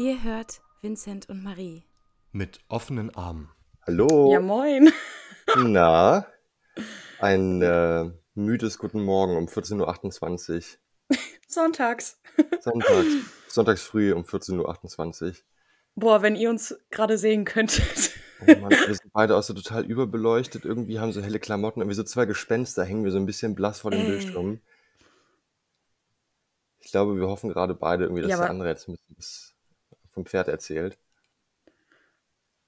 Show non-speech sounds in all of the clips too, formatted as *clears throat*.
Ihr hört Vincent und Marie. Mit offenen Armen. Hallo. Ja, moin. *laughs* Na, ein äh, müdes Guten Morgen um 14.28 Uhr. Sonntags. *laughs* Sonntags, sonntags früh um 14.28 Uhr. Boah, wenn ihr uns gerade sehen könntet. Oh Mann, *laughs* wir sind beide auch so total überbeleuchtet. Irgendwie haben so helle Klamotten, irgendwie so zwei Gespenster hängen wir so ein bisschen blass vor dem. Bildschirm. Ich glaube, wir hoffen gerade beide irgendwie, dass Ja, der andere jetzt ein bisschen vom Pferd erzählt.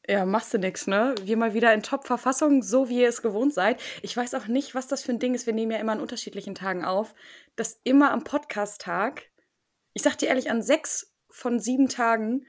Ja, machst du nix, ne? Wir mal wieder in Top-Verfassung, so wie ihr es gewohnt seid. Ich weiß auch nicht, was das für ein Ding ist. Wir nehmen ja immer an unterschiedlichen Tagen auf. Das immer am Podcast-Tag. Ich sag dir ehrlich, an sechs von sieben Tagen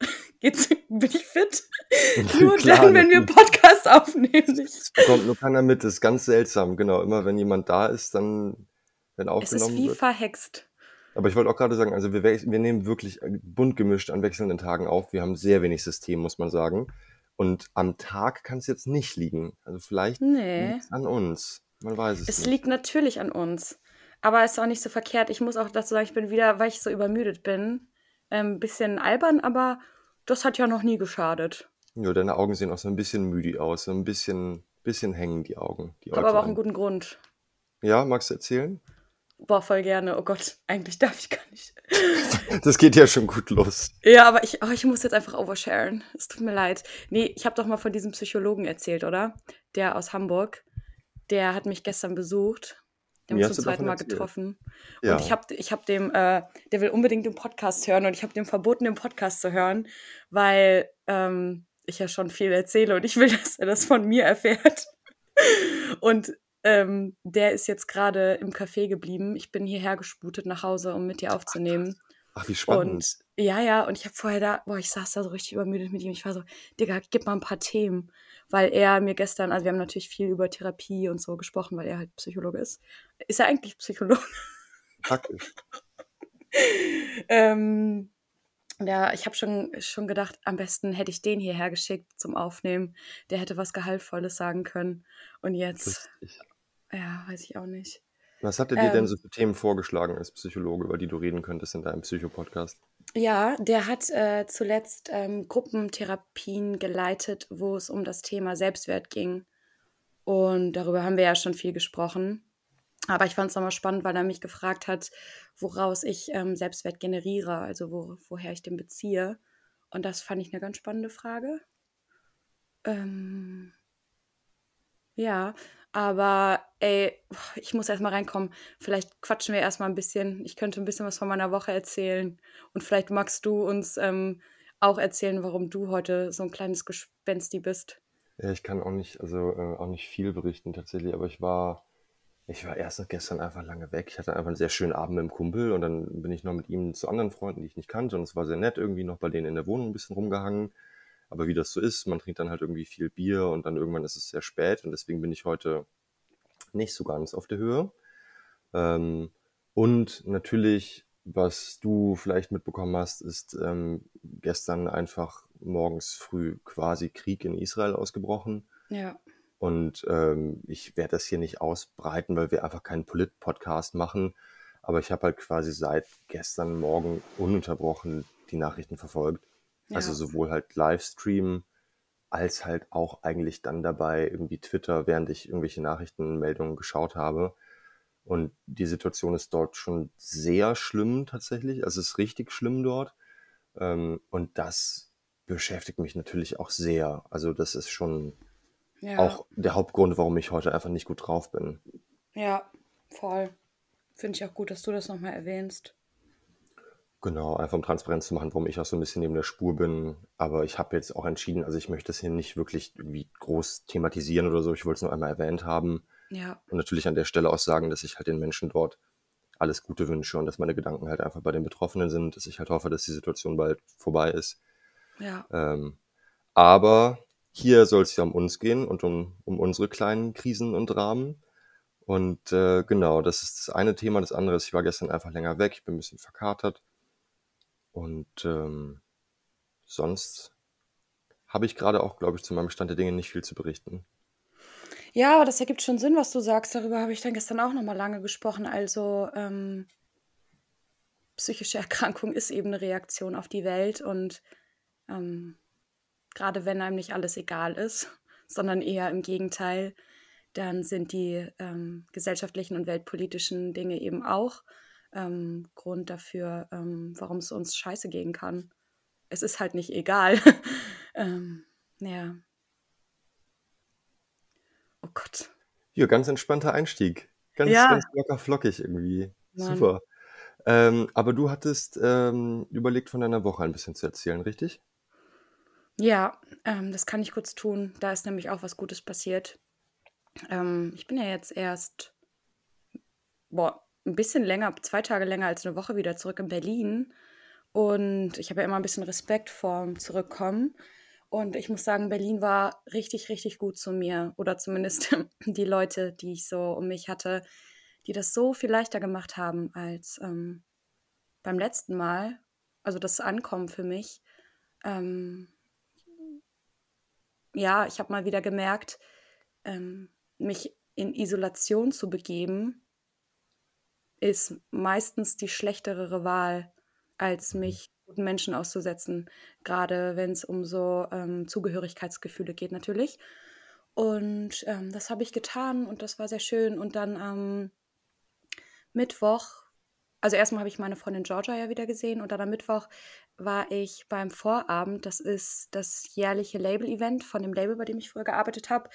*laughs* geht's, bin ich fit. *laughs* Nur Klar, dann, wenn wir natürlich. Podcast aufnehmen. Es bekommt nur keiner mit, das ist ganz seltsam. Genau, immer wenn jemand da ist, dann wenn es ist aufgenommen wie wird. verhext. Aber ich wollte auch gerade sagen, also wir, wir nehmen wirklich äh, bunt gemischt an wechselnden Tagen auf. Wir haben sehr wenig System, muss man sagen. Und am Tag kann es jetzt nicht liegen. Also vielleicht Nee. an uns. Man weiß es, Es nicht. liegt natürlich an uns. Aber es ist auch nicht so verkehrt. Ich muss auch dazu sagen, ich bin wieder, weil ich so übermüdet bin, ein bisschen albern, aber das hat ja noch nie geschadet. Ja, deine Augen sehen auch so ein bisschen müde aus. So ein bisschen, bisschen hängen die Augen. Die Ich habe aber auch einen guten Grund. Ja, magst du erzählen? Boah, voll gerne. Oh Gott, eigentlich darf ich gar nicht. *laughs* Das geht ja schon gut los. Ja, aber ich, oh, ich muss jetzt einfach oversharen. Es tut mir leid. Nee, ich habe doch mal von diesem Psychologen erzählt, oder? Der aus Hamburg. Der hat mich gestern besucht. Wir haben hast zum zweiten Mal erzählt. getroffen. Ja. Und ich habe ich hab dem, äh, der will unbedingt den Podcast hören und ich habe dem verboten, den Podcast zu hören, weil ähm, ich ja schon viel erzähle und ich will, *laughs* dass er das von mir erfährt. Und ähm, der ist jetzt gerade im Café geblieben. Ich bin hierher gesputet nach Hause, um mit dir aufzunehmen. Ach, wie spannend. Und ja, ja, und ich habe vorher da, boah, ich saß da so richtig übermüdet mit ihm. Ich war so, Digga, gib mal ein paar Themen. Weil er mir gestern, also wir haben natürlich viel über Therapie und so gesprochen, weil er halt Psychologe ist. Ist er eigentlich Psychologe? Praktisch. *laughs* ähm, ja, ich habe schon, schon gedacht, am besten hätte ich den hierher geschickt zum Aufnehmen. Der hätte was Gehaltvolles sagen können. Und jetzt, Lustig. Ja, weiß ich auch nicht. Was hat er dir denn Ähm. so für Themen vorgeschlagen als Psychologe, über die du reden könntest in deinem Psychopodcast? Ja, der hat äh, zuletzt ähm, Gruppentherapien geleitet, wo es um das Thema Selbstwert ging. Und darüber haben wir ja schon viel gesprochen. Aber ich fand es nochmal spannend, weil er mich gefragt hat, woraus ich ähm, Selbstwert generiere, also wo, woher ich den beziehe. Und das fand ich eine ganz spannende Frage. Ähm, ja, aber ey, ich muss erstmal reinkommen. Vielleicht quatschen wir erstmal ein bisschen. Ich könnte ein bisschen was von meiner Woche erzählen. Und vielleicht magst du uns ähm, auch erzählen, warum du heute so ein kleines Gespensti bist. Ja, ich kann auch nicht, also äh, auch nicht viel berichten tatsächlich, aber ich war, ich war erst gestern einfach lange weg. Ich hatte einfach einen sehr schönen Abend mit dem Kumpel und dann bin ich noch mit ihm zu anderen Freunden, die ich nicht kannte und es war sehr nett, irgendwie noch bei denen in der Wohnung ein bisschen rumgehangen. Aber wie das so ist, man trinkt dann halt irgendwie viel Bier und dann irgendwann ist es sehr spät und deswegen bin ich heute nicht so ganz auf der Höhe. Ähm, und natürlich, was du vielleicht mitbekommen hast, ist ähm, gestern einfach morgens früh quasi Krieg in Israel ausgebrochen. Ja. Und ähm, ich werde das hier nicht ausbreiten, weil wir einfach keinen Polit-Podcast machen. Aber ich habe halt quasi seit gestern Morgen ununterbrochen die Nachrichten verfolgt. Also sowohl halt Livestream als halt auch eigentlich dann dabei irgendwie Twitter, während ich irgendwelche Nachrichtenmeldungen geschaut habe. Und die Situation ist dort schon sehr schlimm tatsächlich. Also es ist richtig schlimm dort. Ähm, und das beschäftigt mich natürlich auch sehr. Also das ist schon Ja. auch der Hauptgrund, warum ich heute einfach nicht gut drauf bin. Ja, voll. Finde ich auch gut, dass du das nochmal erwähnst. Genau, einfach um Transparenz zu machen, warum ich auch so ein bisschen neben der Spur bin. Aber ich habe jetzt auch entschieden, also ich möchte das hier nicht wirklich irgendwie groß thematisieren oder so. Ich wollte es nur einmal erwähnt haben. Ja, Und natürlich an der Stelle auch sagen, dass ich halt den Menschen dort alles Gute wünsche und dass meine Gedanken halt einfach bei den Betroffenen sind, dass ich halt hoffe, dass die Situation bald vorbei ist. ja, Ähm, aber hier soll es ja um uns gehen und um, um unsere kleinen Krisen und Dramen. Und äh, genau, das ist das eine Thema. Das andere ist, ich war gestern einfach länger weg, ich bin ein bisschen verkatert. Und ähm, sonst habe ich gerade auch, glaube ich, zu meinem Stand der Dinge nicht viel zu berichten. Ja, aber das ergibt schon Sinn, was du sagst. Darüber habe ich dann gestern auch nochmal lange gesprochen. Also, ähm, psychische *laughs* Erkrankung ist eben eine Reaktion auf die Welt und ähm, gerade wenn einem nicht alles egal ist, *laughs* sondern eher im Gegenteil, dann sind die ähm, gesellschaftlichen und weltpolitischen Dinge eben auch ähm, Grund dafür, ähm, warum es uns scheiße gehen kann. Es ist halt nicht egal. *laughs* ähm, ja. Oh Gott. Ja, ganz entspannter Einstieg. Ganz, Ja. ganz locker flockig irgendwie. Mann. Super. Ähm, aber du hattest ähm, überlegt, von deiner Woche ein bisschen zu erzählen, richtig? Ja, ähm, das kann ich kurz tun. Da ist nämlich auch was Gutes passiert. Ich bin ja jetzt erst, boah, ein bisschen länger, zwei Tage länger als eine Woche wieder zurück in Berlin. Und ich habe ja immer ein bisschen Respekt vorm Zurückkommen. Und ich muss sagen, Berlin war richtig, richtig gut zu mir. Oder zumindest *laughs* die Leute, die ich so um mich hatte, die das so viel leichter gemacht haben als ähm, beim letzten Mal. Also das Ankommen für mich. Ähm, ja, ich habe mal wieder gemerkt, ähm, mich in Isolation zu begeben, ist meistens die schlechtere Wahl, als mich guten Menschen auszusetzen, gerade wenn es um so ähm, Zugehörigkeitsgefühle geht natürlich. Und ähm, das habe ich getan und das war sehr schön. Und dann am Mittwoch, also erstmal habe ich meine Freundin Georgia ja wieder gesehen und dann am Mittwoch war ich beim Vorabend. Das ist das jährliche Label-Event von dem Label, bei dem ich früher gearbeitet habe.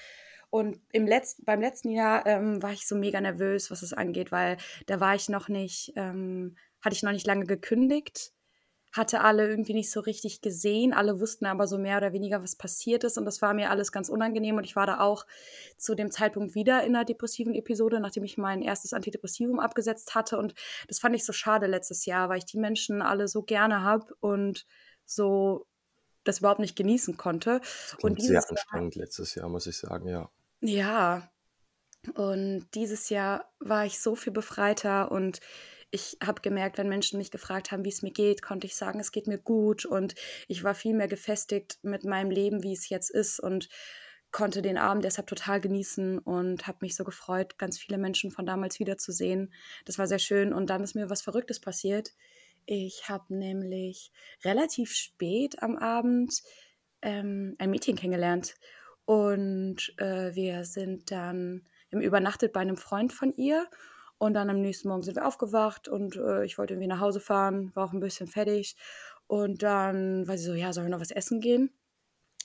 Und im letzten, beim letzten Jahr ähm, war ich so mega nervös, was es angeht, weil da war ich noch nicht, ähm, hatte ich noch nicht lange gekündigt, hatte alle irgendwie nicht so richtig gesehen. Alle wussten aber so mehr oder weniger, was passiert ist. Und das war mir alles ganz unangenehm. Und ich war da auch zu dem Zeitpunkt wieder in einer depressiven Episode, nachdem ich mein erstes Antidepressivum abgesetzt hatte. Und das fand ich so schade letztes Jahr, weil ich die Menschen alle so gerne habe und so das überhaupt nicht genießen konnte. Das Und sehr dieses Jahr, anstrengend letztes Jahr, muss ich sagen, ja. Ja, und dieses Jahr war ich so viel befreiter und ich habe gemerkt, wenn Menschen mich gefragt haben, wie es mir geht, konnte ich sagen, es geht mir gut und ich war viel mehr gefestigt mit meinem Leben, wie es jetzt ist und konnte den Abend deshalb total genießen und habe mich so gefreut, ganz viele Menschen von damals wiederzusehen. Das war sehr schön und dann ist mir was Verrücktes passiert. Ich habe nämlich relativ spät am Abend ähm, ein Mädchen kennengelernt und äh, wir sind dann, wir übernachtet bei einem Freund von ihr. Und dann am nächsten Morgen sind wir aufgewacht und äh, ich wollte irgendwie nach Hause fahren, war auch ein bisschen fertig. Und dann war sie so, ja, sollen wir noch was essen gehen?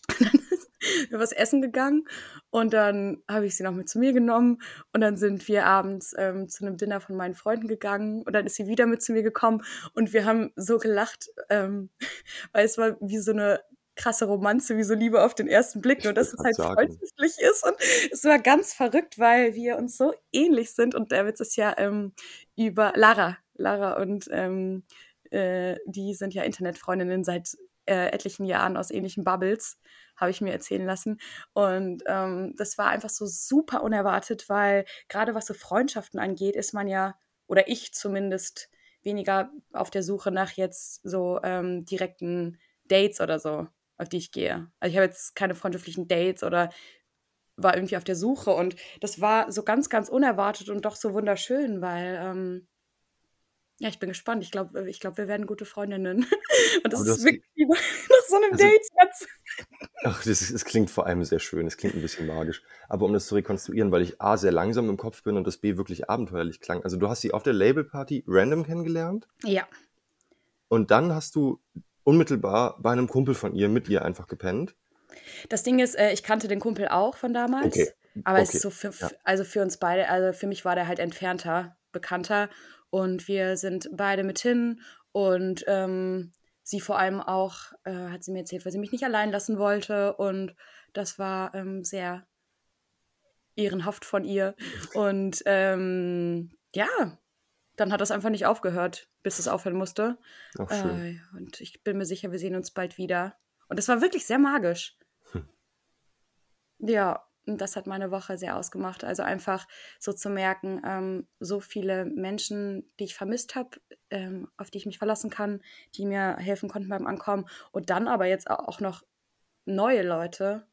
*laughs* Dann sind wir was essen gegangen. Und dann habe ich sie noch mit zu mir genommen. Und dann sind wir abends ähm, zu einem Dinner von meinen Freunden gegangen. Und dann ist sie wieder mit zu mir gekommen. Und wir haben so gelacht, ähm, *laughs* weil es war wie so eine krasse Romanze, wie so Liebe auf den ersten Blick, nur dass es halt sagen. freundschaftlich ist und es war ganz verrückt, weil wir uns so ähnlich sind und der Witz ist ja ähm, über Lara, Lara und ähm, äh, die sind ja Internetfreundinnen seit äh, etlichen Jahren aus ähnlichen Bubbles, habe ich mir erzählen lassen. Und ähm, das war einfach so super unerwartet, weil gerade was so Freundschaften angeht, ist man ja, oder ich zumindest, weniger auf der Suche nach jetzt so ähm, direkten Dates oder so, auf die ich gehe. Also ich habe jetzt keine freundschaftlichen Dates oder war irgendwie auf der Suche und das war so ganz, ganz unerwartet und doch so wunderschön, weil ähm, ja, ich bin gespannt. Ich glaube, ich glaub, wir werden gute Freundinnen. *laughs* Und das ist wirklich wie *laughs* nach so einem also, Date jetzt. ach, das, das klingt vor allem sehr schön, es klingt ein bisschen magisch. Aber um das zu rekonstruieren, weil ich A, sehr langsam im Kopf bin und das B, wirklich abenteuerlich klang. Also du hast sie auf der Labelparty random kennengelernt Ja, und dann hast du unmittelbar bei einem Kumpel von ihr mit ihr einfach gepennt. das Ding ist, äh, ich kannte den Kumpel auch von Okay, damals, aber es okay, ist so für, ja. also für uns beide, also für mich war der halt entfernter, bekannter und wir sind beide mit hin und ähm, sie vor allem auch, äh, hat sie mir erzählt, weil sie mich nicht allein lassen wollte und das war ähm, sehr ehrenhaft von ihr *laughs* und ähm, ja, dann hat das einfach nicht aufgehört, bis es aufhören musste. Auch schön. Äh, und ich bin mir sicher, wir sehen uns bald wieder. Und es war wirklich sehr magisch. Hm. Ja, und das hat meine Woche sehr ausgemacht. Also einfach so zu merken, ähm, so viele Menschen, die ich vermisst habe, ähm, auf die ich mich verlassen kann, die mir helfen konnten beim Ankommen. Und dann aber jetzt au- auch noch neue Leute,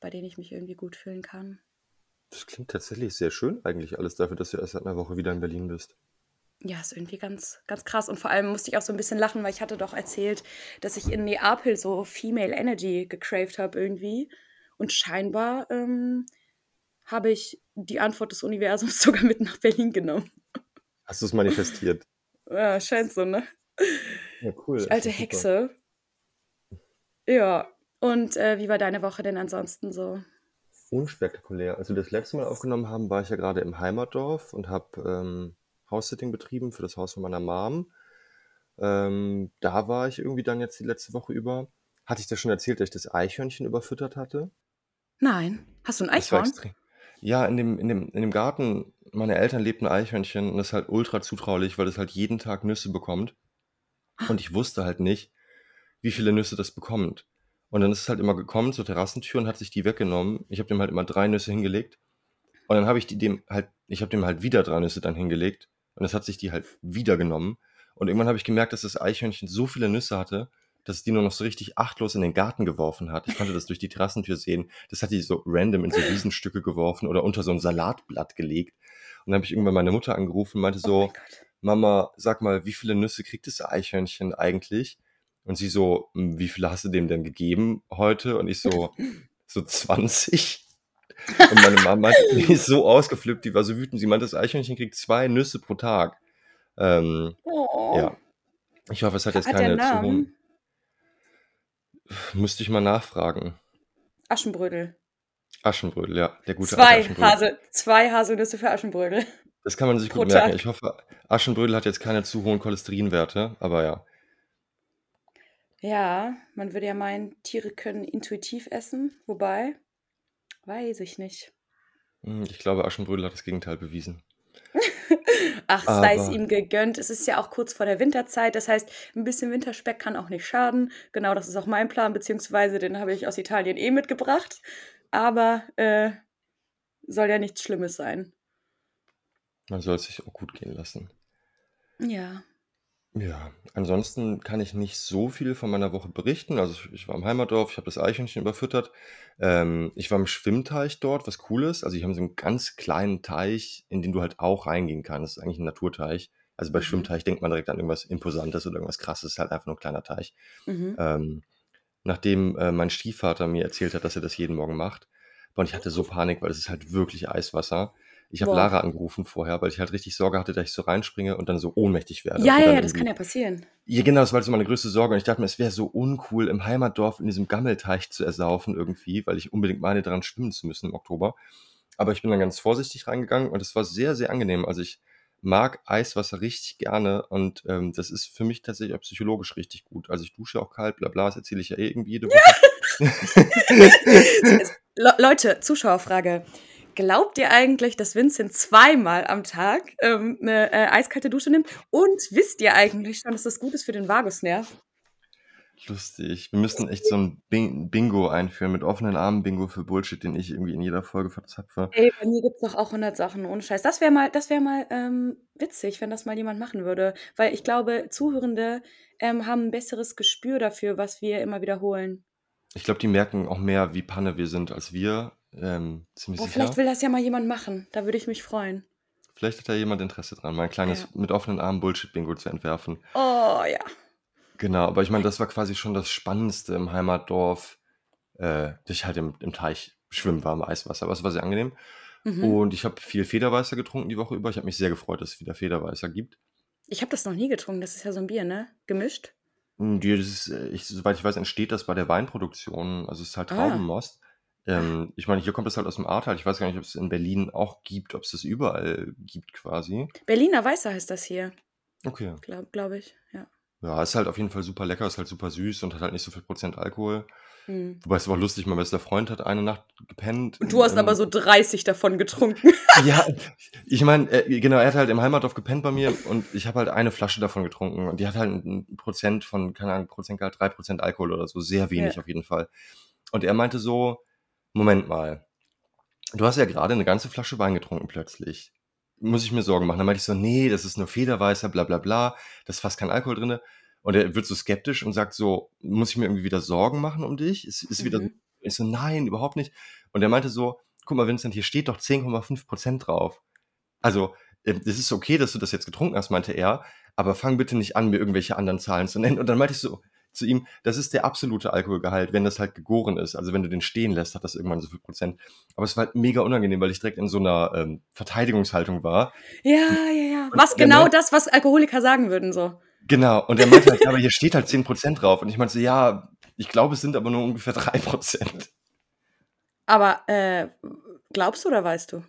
bei denen ich mich irgendwie gut fühlen kann. Das klingt tatsächlich sehr schön eigentlich alles dafür, dass du erst seit einer Woche wieder in Berlin bist. Ja, ist irgendwie ganz, ganz krass. Und vor allem musste ich auch so ein bisschen lachen, weil ich hatte doch erzählt, dass ich in Neapel so Female Energy gecraved habe irgendwie. Und scheinbar ähm, habe ich die Antwort des Universums *laughs* sogar mit nach Berlin genommen. Hast du es manifestiert? *laughs* Ja, scheint so, ne? Ja, cool. Die alte Hexe. Ja. Und äh, wie war deine Woche denn ansonsten so? Unspektakulär. Als wir das letzte Mal aufgenommen haben, war ich ja gerade im Heimatdorf und habe ähm, House-Sitting betrieben für das Haus von meiner Mom. Ähm, da war ich irgendwie dann jetzt die letzte Woche über. Hatte ich dir schon erzählt, dass ich das Eichhörnchen überfüttert hatte? Nein. Hast du ein Das war Eichhorn? extrem. Ja, in dem, in dem, in dem Garten meiner Eltern lebt ein Eichhörnchen und das ist halt ultra zutraulich, weil es halt jeden Tag Nüsse bekommt. Und ich wusste halt nicht, wie viele Nüsse das bekommt. Und dann ist es halt immer gekommen zur Terrassentür und hat sich die weggenommen. Ich habe dem halt immer drei Nüsse hingelegt. Und dann habe ich die dem halt, ich habe dem halt wieder drei Nüsse dann hingelegt. Und es hat sich die halt wieder genommen. Und irgendwann habe ich gemerkt, dass das Eichhörnchen so viele Nüsse hatte, dass es die nur noch so richtig achtlos in den Garten geworfen hat. Ich konnte das durch die Terrassentür sehen. Das hat die so random in so Riesenstücke geworfen oder unter so ein Salatblatt gelegt. Und dann habe ich irgendwann meine Mutter angerufen und meinte Oh so, Gott. Mama, sag mal, wie viele Nüsse kriegt das Eichhörnchen eigentlich? Und sie so, "Hm, wie viele hast du dem denn gegeben heute? Und ich so, *laughs* so 20. Und meine Mama die ist so ausgeflippt, die war so wütend. Sie meinte, das Eichhörnchen kriegt zwei Nüsse pro Tag. Ähm, Oh. ja, ich hoffe, es hat jetzt Hat keine zu hohen. Müsste ich mal nachfragen. Aschenbrödel. Aschenbrödel, ja, der gute Zwei, Aschenbrödel. Hase, zwei Haselnüsse für Aschenbrödel. Das kann man sich *laughs* Pro gut merken. Tag. Ich hoffe, Aschenbrödel hat jetzt keine zu hohen Cholesterinwerte, aber ja. Ja, man würde ja meinen, Tiere können intuitiv essen, wobei, weiß ich nicht. Hm, Ich glaube, Aschenbrödel hat das Gegenteil bewiesen. *laughs* Ach, sei es ihm gegönnt. Es ist ja auch kurz vor der Winterzeit. Das heißt, ein bisschen Winterspeck kann auch nicht schaden. Genau, das ist auch mein Plan, beziehungsweise den habe ich aus Italien eh mitgebracht. Aber äh, soll ja nichts Schlimmes sein. man soll es sich auch gut gehen lassen. Ja. Ja, ansonsten kann ich nicht so viel von meiner Woche berichten. Also ich, ich war im Heimatdorf, ich habe das Eichhörnchen überfüttert. Ähm, ich war im Schwimmteich dort, was cool ist. Also die haben so einen ganz kleinen Teich, in den du halt auch reingehen kannst. Das ist eigentlich ein Naturteich. Also bei Mhm. Schwimmteich denkt man direkt an irgendwas Imposantes oder irgendwas Krasses. Das ist halt einfach nur ein kleiner Teich. Mhm. Ähm, nachdem äh, mein Stiefvater mir erzählt hat, dass er das jeden Morgen macht. Und ich hatte so Panik, weil es ist halt wirklich Eiswasser. Ich habe. Lara angerufen vorher, weil ich halt richtig Sorge hatte, dass ich so reinspringe und dann so ohnmächtig werde. Ja, ja, ja, das kann ja passieren. ja, genau, das war so meine größte Sorge. Und ich dachte mir, es wäre so uncool, im Heimatdorf in diesem Gammelteich zu ersaufen irgendwie, weil ich unbedingt meine, daran schwimmen zu müssen im Oktober. Aber ich bin dann ganz vorsichtig reingegangen und es war sehr, sehr angenehm. Also ich mag Eiswasser richtig gerne und ähm, das ist für mich tatsächlich auch psychologisch richtig gut. Also ich dusche auch kalt, bla bla, das erzähle ich ja eh irgendwie jede Woche. *laughs* Le Leute, Zuschauerfrage. Glaubt ihr eigentlich, dass Vincent zweimal am Tag ähm, eine äh, eiskalte Dusche nimmt? Und wisst ihr eigentlich schon, dass das gut ist für den Vagusnerv? Lustig. Wir müssten echt so ein Bing Bingo einführen mit offenen Armen Bingo für Bullshit, den ich irgendwie in jeder Folge verzapfe. Ey, bei mir gibt's doch auch 100 Sachen, ohne Scheiß. Das wäre mal, das wär mal ähm, witzig, wenn das mal jemand machen würde. Weil ich glaube, Zuhörende ähm, haben ein besseres Gespür dafür, was wir immer wiederholen. Ich glaube, die merken auch mehr, wie Panne wir sind, als wir. Ähm, ziemlich Boah, sicher. vielleicht will das ja mal jemand machen. Da würde ich mich freuen. Vielleicht hat da jemand Interesse dran, mal ein kleines Ja. mit offenen Armen Bullshit-Bingo zu entwerfen. Oh ja. Genau, aber ich meine, das war quasi schon das Spannendste im Heimatdorf, äh, dass ich halt im, im Teich schwimmen war im Eiswasser. Aber es war sehr angenehm. Mhm. Und ich habe viel Federweißer getrunken die Woche über. Ich habe mich sehr gefreut, dass es wieder Federweißer gibt. Ich habe das noch nie getrunken. Das ist ja so ein Bier, ne? Gemischt. Und die- das ist, äh, ich, soweit ich weiß, entsteht das bei der Weinproduktion. Also es ist halt Ah. Ähm, ich meine, hier kommt das halt aus dem Ahrtal. Ich weiß gar nicht, ob es in Berlin auch gibt, ob es das überall gibt quasi. Berliner Weißer heißt das hier, Okay. glaube glaub ich. Ja. Ja, ist halt auf jeden Fall super lecker, ist halt super süß und hat halt nicht so viel Prozent Alkohol. Hm. Wobei es war lustig, mein bester Freund hat eine Nacht gepennt. Und du hast im- aber so 30 davon getrunken. *laughs* Ja, ich meine, äh, genau, er hat halt im Heimatdorf gepennt bei mir und ich habe halt eine Flasche davon getrunken und die hat halt ein Prozent von, keine Ahnung, Prozentgehalt, drei Prozent Alkohol oder so, sehr wenig Ja. auf jeden Fall. Und er meinte so, Moment mal, du hast ja gerade eine ganze Flasche Wein getrunken plötzlich. Muss ich mir Sorgen machen? Dann meinte ich so, nee, das ist nur Federweißer, bla bla bla, da ist fast kein Alkohol drinne. Und er wird so skeptisch und sagt so, muss ich mir irgendwie wieder Sorgen machen um dich? Ist, ist wieder, Mhm. ich so, nein, überhaupt nicht. Und er meinte so, guck mal, Vincent, hier steht doch 10,5 Prozent drauf. Also, ähm, es ist okay, dass du das jetzt getrunken hast, meinte er, aber fang bitte nicht an, mir irgendwelche anderen Zahlen zu nennen. Und dann meinte ich so zu ihm, das ist der absolute Alkoholgehalt, wenn das halt gegoren ist. Also wenn du den stehen lässt, hat das irgendwann so viel Prozent. Aber es war halt mega unangenehm, weil ich direkt in so einer ähm, Verteidigungshaltung war. Ja, ja, ja. Was genau das, was Alkoholiker sagen würden, so. Genau. Und er meinte halt, *laughs* aber hier steht halt 10% drauf. Und ich meinte so, ja, ich glaube, es sind aber nur ungefähr 3%. Aber äh, glaubst du oder weißt du?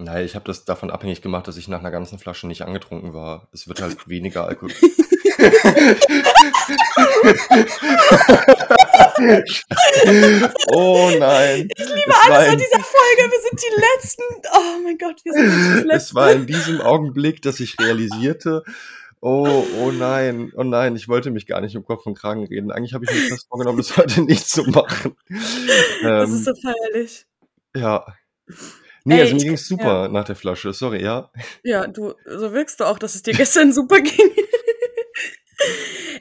Nein, ich habe das davon abhängig gemacht, dass ich nach einer ganzen Flasche nicht angetrunken war. Es wird halt *laughs* weniger Alkohol. *laughs* oh nein. Ich liebe es alles an dieser Folge. Wir sind die Letzten. Oh mein Gott, wir sind die Letzten. *laughs* Es war in diesem Augenblick, dass ich realisierte, oh, oh nein, oh nein, ich wollte mich gar nicht um Kopf und Kragen reden. Eigentlich habe ich mir fest vorgenommen, das heute nicht zu machen. Das ähm, ist so feierlich. Ja. Nee, Ey, also mir ging es super ja. nach der Flasche, sorry, ja. Ja, du, so wirkst du auch, dass es dir *laughs* gestern super ging.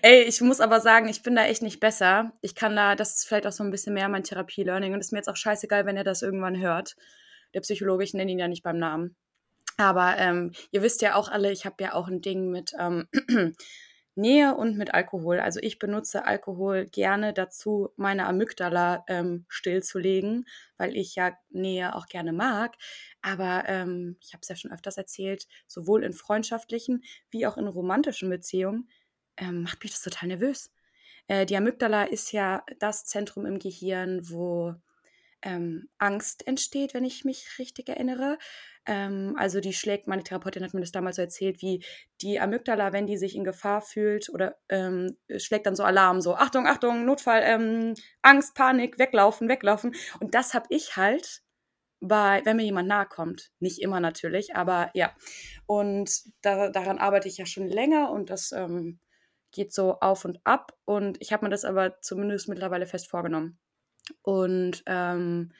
Ey, ich muss aber sagen, ich bin da echt nicht besser. Ich kann da, das ist vielleicht auch so ein bisschen mehr mein Therapie-Learning und ist mir jetzt auch scheißegal, wenn er das irgendwann hört. Der Psychologe, ich nenne ihn ja nicht beim Namen. Aber ähm, ihr wisst ja auch alle, ich habe ja auch ein Ding mit ähm, Nähe und mit Alkohol. Also ich benutze Alkohol gerne dazu, meine Amygdala ähm, stillzulegen, weil ich ja Nähe auch gerne mag. Aber ähm, ich habe es ja schon öfters erzählt, sowohl in freundschaftlichen wie auch in romantischen Beziehungen ähm, macht mich das total nervös. Äh, die Amygdala ist ja das Zentrum im Gehirn, wo ähm, Angst entsteht, wenn ich mich richtig erinnere. Ähm, also die schlägt, meine Therapeutin hat mir das damals so erzählt, wie die Amygdala, wenn die sich in Gefahr fühlt oder ähm, schlägt dann so Alarm, so Achtung, Achtung, Notfall, ähm, Angst, Panik, weglaufen, weglaufen. Und das habe ich halt bei, wenn mir jemand nahe kommt. Nicht immer natürlich, aber ja. Und da, daran arbeite ich ja schon länger und das ähm, geht so auf und ab. Und ich habe mir das aber zumindest mittlerweile fest vorgenommen. Und ähm,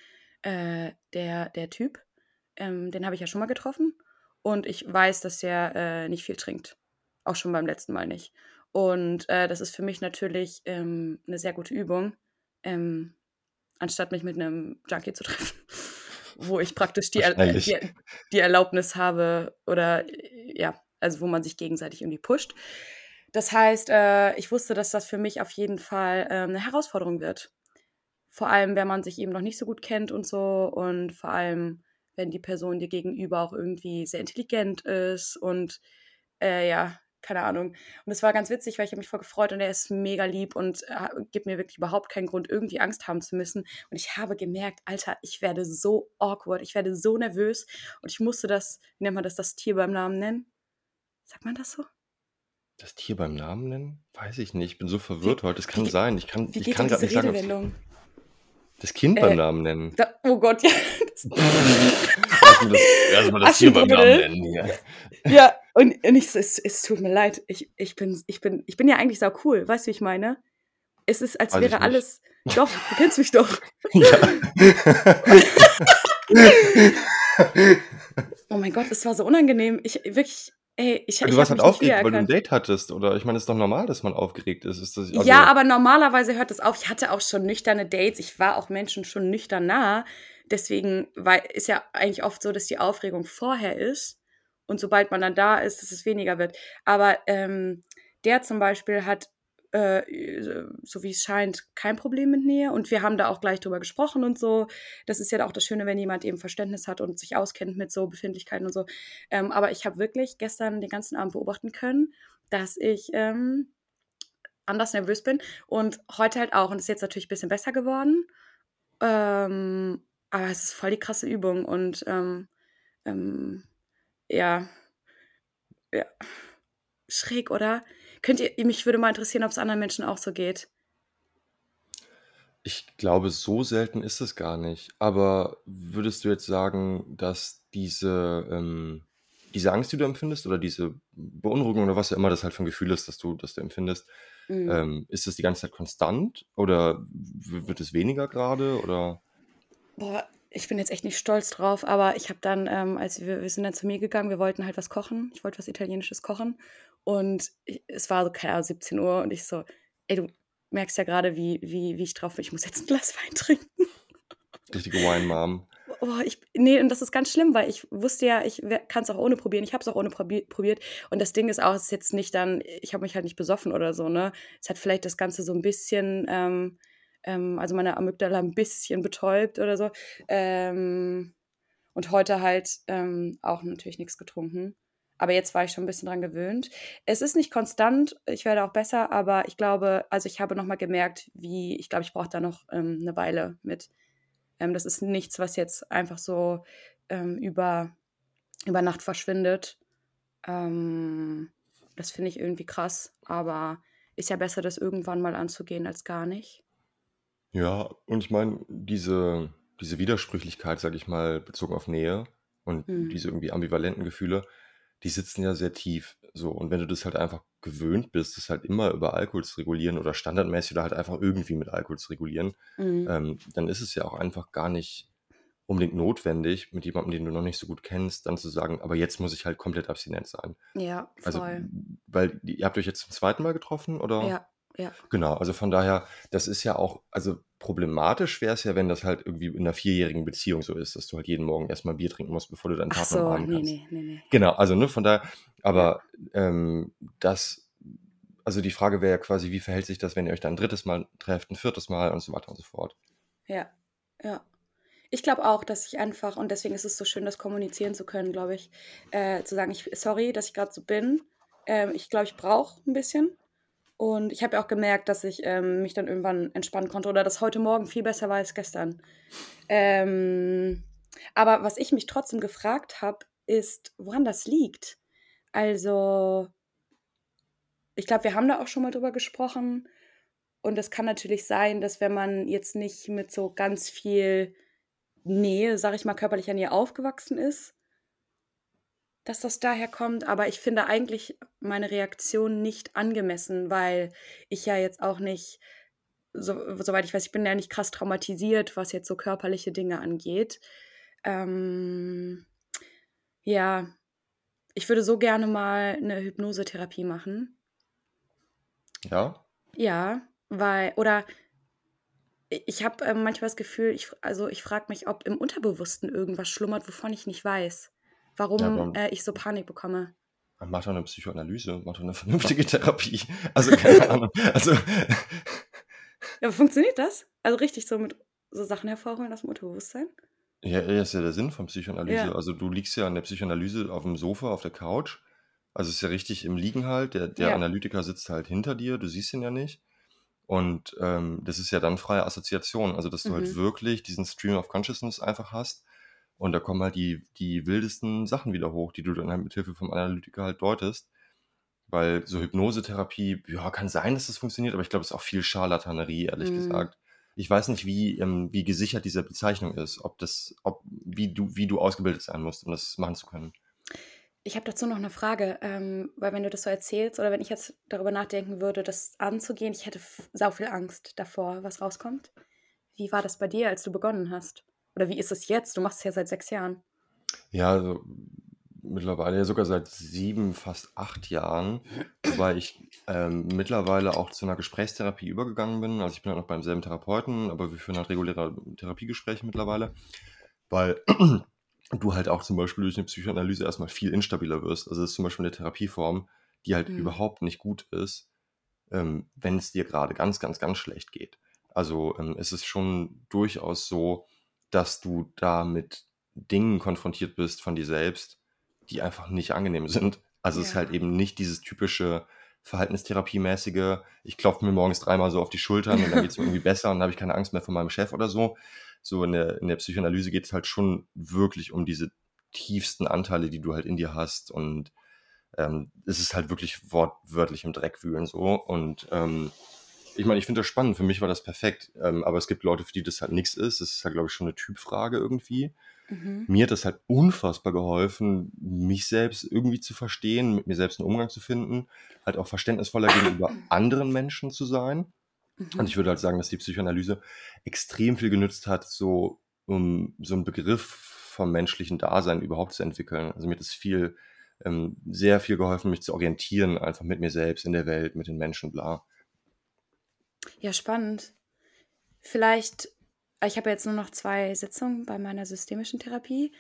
äh, der, der Typ, ähm, den habe ich ja schon mal getroffen. Und ich weiß, dass der äh, nicht viel trinkt. Auch schon beim letzten Mal nicht. Und äh, das ist für mich natürlich ähm, eine sehr gute Übung, ähm, anstatt mich mit einem Junkie zu *laughs* treffen, wo ich praktisch die, er die, die, Erlaubnis habe oder ja, also wo man sich gegenseitig irgendwie pusht. Das heißt, äh, ich wusste, dass das für mich auf jeden Fall äh, eine Herausforderung wird. Vor allem, wenn man sich eben noch nicht so gut kennt und so und vor allem, wenn die Person dir gegenüber auch irgendwie sehr intelligent ist und äh, ja, keine Ahnung. Und es war ganz witzig, weil ich habe mich voll gefreut und er ist mega lieb und äh, gibt mir wirklich überhaupt keinen Grund, irgendwie Angst haben zu müssen. Und ich habe gemerkt, Alter, ich werde so awkward, ich werde so nervös und ich musste das, wie nennt man das, das Tier beim Namen nennen? Sagt man das so? Das Tier beim Namen nennen? Weiß ich nicht. Ich bin so verwirrt wie, heute. Das kann wie, sein. Ich kann, wie ich kann gerade nicht sagen. Das Kind äh, beim Namen nennen. Da, oh Gott, *laughs* ja. Erstmal das, erst *laughs* das Tier beim Namen nennen. Ja, ja und, und ich, es, es tut mir leid. Ich, ich, bin, ich, bin, ich bin ja eigentlich sau cool. Weißt du, wie ich meine? Es ist, als Weiß wäre alles. Doch, du kennst mich doch. *laughs* Ja. oh mein Gott, es war so unangenehm. Ich wirklich, Ey, ich, du ich warst halt aufgeregt, weil du ein Date hattest, oder? Ich meine, es ist doch normal, dass man aufgeregt ist. ist das, also ja, aber normalerweise hört das auf. Ich hatte auch schon nüchterne Dates. Ich war auch Menschen schon nüchtern nah. Deswegen war, ist ja eigentlich oft so, dass die Aufregung vorher ist. Und sobald man dann da ist, dass es weniger wird. Aber ähm, der zum Beispiel hat äh, so wie es scheint, kein Problem mit Nähe. Und wir haben da auch gleich drüber gesprochen und so. Das ist ja auch das Schöne, wenn jemand eben Verständnis hat und sich auskennt mit so Befindlichkeiten und so. Ähm, aber ich habe wirklich gestern den ganzen Abend beobachten können, dass ich ähm, anders nervös bin. Und heute halt auch. Und es ist jetzt natürlich ein bisschen besser geworden. Ähm, aber es ist voll die krasse Übung. Und ähm, ähm, ja, ja, schräg, oder? Könnt ihr, mich würde mal interessieren, ob es anderen Menschen auch so geht. Ich glaube, so selten ist es gar nicht. Aber würdest du jetzt sagen, dass diese, ähm, diese Angst, die du empfindest, oder diese Beunruhigung oder was ja immer das halt für ein Gefühl ist, dass du, dass du empfindest, mhm. ähm, ist das die ganze Zeit konstant oder wird es weniger gerade? Oder? Boah, ich bin jetzt echt nicht stolz drauf, aber ich habe dann, ähm, als wir, wir sind dann zu mir gegangen, wir wollten halt was kochen. Ich wollte was Italienisches kochen. Und ich, es war so, keine Ahnung, 17 Uhr und ich so, ey, du merkst ja gerade, wie, wie, wie ich drauf bin, ich muss jetzt ein Glas *laughs* Wein trinken. Richtige Wine-Mom. oh, ich, nee, und das ist ganz schlimm, weil ich wusste ja, ich kann es auch ohne probieren. Ich habe es auch ohne probi probiert. Und das Ding ist auch, es ist jetzt nicht dann, ich habe mich halt nicht besoffen oder so, ne? Es hat vielleicht das Ganze so ein bisschen, ähm, ähm, also meine Amygdala ein bisschen betäubt oder so. Ähm, und heute halt ähm, auch natürlich nichts getrunken. Aber jetzt war ich schon ein bisschen dran gewöhnt. Es ist nicht konstant, ich werde auch besser, aber ich glaube, also ich habe nochmal gemerkt, wie, ich glaube, ich brauche da noch ähm, eine Weile mit. Ähm, das ist nichts, was jetzt einfach so ähm, über, über Nacht verschwindet. Ähm, das finde ich irgendwie krass, aber ist ja besser, das irgendwann mal anzugehen, als gar nicht. Ja, und ich meine, diese, diese Widersprüchlichkeit, sage ich mal, bezogen auf Nähe und hm. diese irgendwie ambivalenten Gefühle, die sitzen ja sehr tief. So, und wenn du das halt einfach gewöhnt bist, das halt immer über Alkohol zu regulieren oder standardmäßig oder halt einfach irgendwie mit Alkohol zu regulieren, mhm. ähm, dann ist es ja auch einfach gar nicht unbedingt notwendig, mit jemandem, den du noch nicht so gut kennst, dann zu sagen, aber jetzt muss ich halt komplett abstinent sein. Ja, also, voll. Also, weil ihr habt euch jetzt zum zweiten Mal getroffen, oder? Ja, ja. Genau, also von daher, das ist ja auch, also problematisch wäre es ja, wenn das halt irgendwie in einer vierjährigen Beziehung so ist, dass du halt jeden Morgen erstmal Bier trinken musst, bevor du deinen Partner so, umarmen nee, kannst. Nee, nee, nee. Genau, also ne, von daher, aber ähm, das, also die Frage wäre ja quasi, wie verhält sich das, wenn ihr euch dann ein drittes Mal trefft, ein viertes Mal und so weiter und so fort. Ja, ja. Ich glaube auch, dass ich einfach, und deswegen ist es so schön, das kommunizieren zu können, glaube ich, äh, zu sagen, ich, sorry, dass ich gerade so bin. Ähm, ich glaube, ich brauche ein bisschen. Und ich habe ja auch gemerkt, dass ich ähm, mich dann irgendwann entspannen konnte oder dass heute Morgen viel besser war als gestern. Ähm, aber was ich mich trotzdem gefragt habe, ist, woran das liegt. Also, ich glaube, wir haben da auch schon mal drüber gesprochen. Und es kann natürlich sein, dass wenn man jetzt nicht mit so ganz viel Nähe, sag ich mal, körperlicher Nähe aufgewachsen ist, dass das daher kommt, aber ich finde eigentlich meine Reaktion nicht angemessen, weil ich ja jetzt auch nicht, so, soweit ich weiß, ich bin ja nicht krass traumatisiert, was jetzt so körperliche Dinge angeht. Ähm, ja, ich würde so gerne mal eine Hypnosetherapie machen. Ja? Ja, weil, oder ich habe äh, manchmal das Gefühl, ich, also ich frage mich, ob im Unterbewussten irgendwas schlummert, wovon ich nicht weiß warum ja, äh, ich so Panik bekomme. Mach doch eine Psychoanalyse, mach doch eine *laughs* vernünftige Therapie. Also keine *laughs* Ahnung. Also. Ja, funktioniert das? Also richtig so mit so Sachen hervorholen aus dem Unterbewusstsein? Ja, das ist ja der Sinn von Psychoanalyse. Ja. Also du liegst ja an der Psychoanalyse auf dem Sofa, auf der Couch. Also es ist ja richtig im Liegen halt. Der, der ja. Analytiker sitzt halt hinter dir, du siehst ihn ja nicht. Und ähm, das ist ja dann freie Assoziation. Also dass du halt mhm. halt wirklich diesen Stream of Consciousness einfach hast und da kommen halt die, die wildesten Sachen wieder hoch, die du dann halt mit Hilfe vom Analytiker halt deutest. Weil so Hypnosetherapie, ja, kann sein, dass das funktioniert, aber ich glaube, es ist auch viel Scharlatanerie, ehrlich mm. gesagt. Ich weiß nicht, wie, ähm, wie gesichert diese Bezeichnung ist, ob das, ob, wie du, wie du ausgebildet sein musst, um das machen zu können. Ich habe dazu noch eine Frage, ähm, weil wenn du das so erzählst oder wenn ich jetzt darüber nachdenken würde, das anzugehen, ich hätte sau viel Angst davor, was rauskommt. Wie war das bei dir, als du begonnen hast? Oder wie ist es jetzt? Du machst es ja seit sechs Jahren. Ja, also mittlerweile ja sogar seit sieben, fast acht Jahren, *clears throat* wobei ich ähm, mittlerweile auch zu einer Gesprächstherapie übergegangen bin. Also ich bin halt noch beim selben Therapeuten, aber wir führen halt reguläre Therapiegespräche mittlerweile, weil *clears throat* du halt auch zum Beispiel durch eine Psychoanalyse erstmal viel instabiler wirst. Also das ist zum Beispiel eine Therapieform, die halt mhm. überhaupt nicht gut ist, ähm, wenn es dir gerade ganz, ganz, ganz schlecht geht. Also ähm, es ist schon durchaus so, dass du da mit Dingen konfrontiert bist von dir selbst, die einfach nicht angenehm sind. Also ja. es ist halt eben nicht dieses typische Verhaltenstherapiemäßige, ich klopfe mir morgens dreimal so auf die Schultern und dann geht es mir irgendwie *laughs* besser und dann habe ich keine Angst mehr vor meinem Chef oder so. So in der, in der Psychoanalyse geht es halt schon wirklich um diese tiefsten Anteile, die du halt in dir hast und ähm, es ist halt wirklich wortwörtlich im Dreck wühlen so und ähm, ich meine, ich finde das spannend. Für mich war das perfekt. Ähm, aber es gibt Leute, für die das halt nichts ist. Das ist halt, glaube ich, schon eine Typfrage irgendwie. Mhm. Mir hat das halt unfassbar geholfen, mich selbst irgendwie zu verstehen, mit mir selbst einen Umgang zu finden, halt auch verständnisvoller gegenüber *coughs* anderen Menschen zu sein. Mhm. Und ich würde halt sagen, dass die Psychoanalyse extrem viel genützt hat, so um so einen Begriff vom menschlichen Dasein überhaupt zu entwickeln. Also mir hat es viel, ähm, sehr viel geholfen, mich zu orientieren, einfach mit mir selbst in der Welt, mit den Menschen, bla. Ja, spannend. Vielleicht ich habe jetzt nur noch zwei Sitzungen bei meiner systemischen Therapie.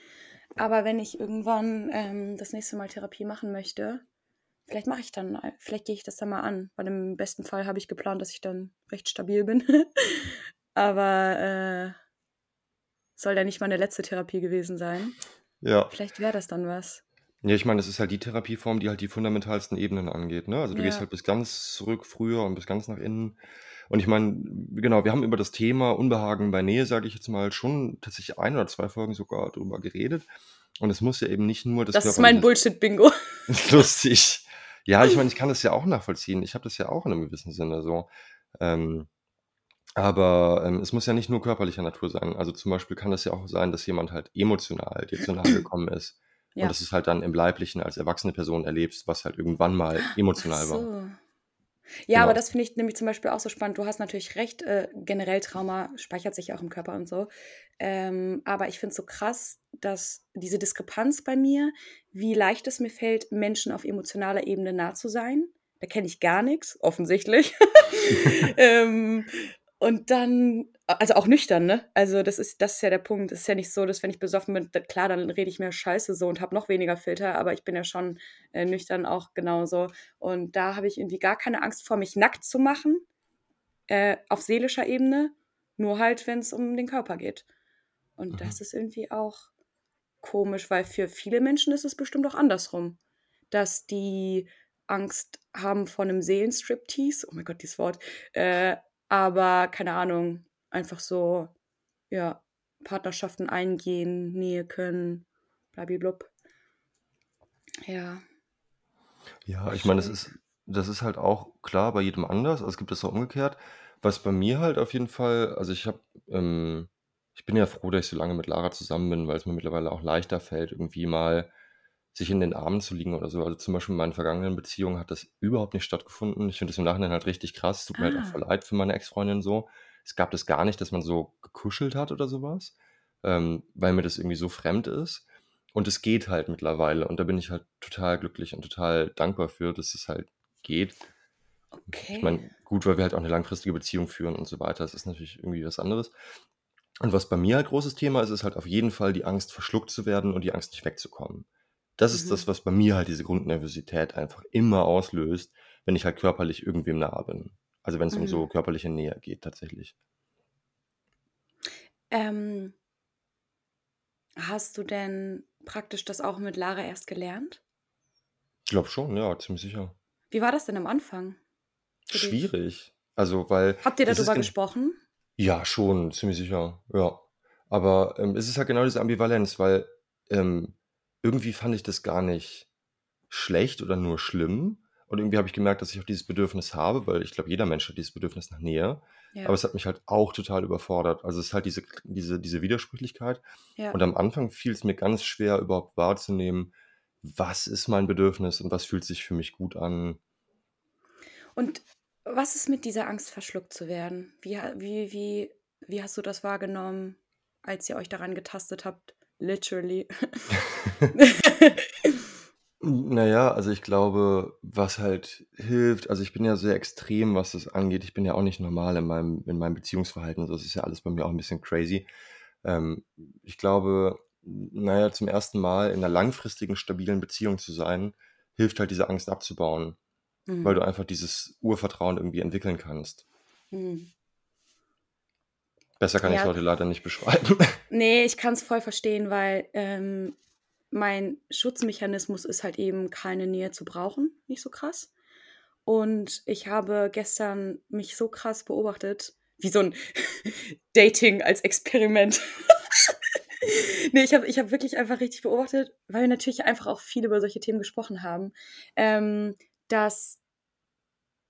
Aber wenn ich irgendwann ähm, das nächste Mal Therapie machen möchte, vielleicht mache ich dann, vielleicht gehe ich das dann mal an. Weil im besten Fall habe ich geplant, dass ich dann recht stabil bin. *laughs* Aber äh, soll ja nicht meine letzte Therapie gewesen sein. Ja. Vielleicht wäre das dann was. Ja, ich meine, das ist halt die Therapieform, die halt die fundamentalsten Ebenen angeht, ne? Also, du gehst Ja. halt bis ganz zurück früher und bis ganz nach innen. Und ich meine, genau, wir haben über das Thema Unbehagen bei Nähe, sage ich jetzt mal, schon tatsächlich ein oder zwei Folgen sogar drüber geredet. Und es muss ja eben nicht nur das Das ist mein Bullshit-Bingo. *laughs* *laughs* lustig. Ja, ich meine, ich kann das ja auch nachvollziehen. Ich habe das ja auch in einem gewissen Sinne so. Ähm, aber ähm, es muss ja nicht nur körperlicher Natur sein. Also zum Beispiel kann es ja auch sein, dass jemand halt emotional dir zu nahe *clears throat* gekommen ist. Und Ja. das ist halt dann im Leiblichen als erwachsene Person erlebst, was halt irgendwann mal emotional war. Ja, aber Genau. das finde ich nämlich zum Beispiel auch so spannend. Du hast natürlich recht, äh, generell Trauma speichert sich ja auch im Körper und so. Ähm, aber ich finde es so krass, dass diese Diskrepanz bei mir, wie leicht es mir fällt, Menschen auf emotionaler Ebene nah zu sein. Da kenne ich gar nichts, offensichtlich. *laughs* *laughs* ähm, und dann, also auch nüchtern, ne? Also das ist, das ist ja der Punkt. Es ist ja nicht so, dass wenn ich besoffen bin, da, klar, dann rede ich mehr Scheiße so und habe noch weniger Filter, aber ich bin ja schon äh, nüchtern auch genauso. Und da habe ich irgendwie gar keine Angst vor, mich nackt zu machen, äh, auf seelischer Ebene, nur halt, wenn es um den Körper geht. Und Mhm. das ist irgendwie auch komisch, weil für viele Menschen ist es bestimmt auch andersrum, dass die Angst haben vor einem Seelenstriptease, oh mein Gott, dieses Wort, äh, aber keine Ahnung, einfach so, ja, Partnerschaften eingehen, Nähe können, blablablub. Ja, Ja, ich meine, das ist, das ist halt auch klar bei jedem anders. Also es gibt es auch umgekehrt. Was bei mir halt auf jeden Fall, also ich habe, ähm, ich bin ja froh, dass ich so lange mit Lara zusammen bin, weil es mir mittlerweile auch leichter fällt, irgendwie mal sich in den Armen zu liegen oder so. Also zum Beispiel in meinen vergangenen Beziehungen hat das überhaupt nicht stattgefunden. Ich finde das im Nachhinein halt richtig krass. Tut mir halt auch voll Ah, leid für meine Ex-Freundin so. Es gab das gar nicht, dass man so gekuschelt hat oder sowas, ähm, weil mir das irgendwie so fremd ist. Und es geht halt mittlerweile. Und da bin ich halt total glücklich und total dankbar für, dass es halt geht. Ich okay. meine, gut, weil wir halt auch eine langfristige Beziehung führen und so weiter. Das ist natürlich irgendwie was anderes. Und was bei mir halt großes Thema ist, ist halt auf jeden Fall die Angst, verschluckt zu werden und die Angst, nicht wegzukommen. Das ist das, Mhm. was bei mir halt diese Grundnervosität einfach immer auslöst, wenn ich halt körperlich irgendwem nahe bin. Also wenn es um so Mhm. körperliche Nähe geht, tatsächlich. Ähm, hast du denn praktisch das auch mit Lara erst gelernt? Ich glaube schon, ja, ziemlich sicher. Wie war das denn am Anfang? Schwierig. Also, weil Habt ihr darüber gesprochen? ja, schon, ziemlich sicher, ja. Aber, ähm, es ist halt genau diese Ambivalenz, weil, ähm, irgendwie fand ich das gar nicht schlecht oder nur schlimm. Und irgendwie habe ich gemerkt, dass ich auch dieses Bedürfnis habe, weil ich glaube, jeder Mensch hat dieses Bedürfnis nach Nähe. Aber Ja, es hat mich halt auch total überfordert. Also, es ist halt diese diese diese Widersprüchlichkeit. ja. Und am Anfang fiel es mir ganz schwer, überhaupt wahrzunehmen, was ist mein Bedürfnis und was fühlt sich für mich gut an. Und was ist mit dieser Angst, verschluckt zu werden? Wie, wie, wie, wie hast du das wahrgenommen, als ihr euch daran getastet habt? Literally. *laughs* Na ja, also ich glaube, was halt hilft also ich bin ja sehr extrem, was das angeht. Ich bin ja auch nicht normal in meinem in meinem Beziehungsverhalten. Das ist ja alles bei mir auch ein bisschen crazy. Ähm, ich glaube, na ja, zum ersten Mal in einer langfristigen, stabilen Beziehung zu sein, hilft halt diese Angst abzubauen, weil du Mhm. einfach dieses Urvertrauen irgendwie entwickeln kannst. Mhm. Besser kann Ja, heute leider nicht beschreiben. *laughs* nee, ich kann es voll verstehen, weil ähm, mein Schutzmechanismus ist halt eben keine Nähe zu brauchen, nicht so krass. Und ich habe gestern mich so krass beobachtet, wie so ein *laughs* Dating als Experiment. *laughs* nee, ich habe ich hab wirklich einfach richtig beobachtet, weil wir natürlich einfach auch viel über solche Themen gesprochen haben, ähm, dass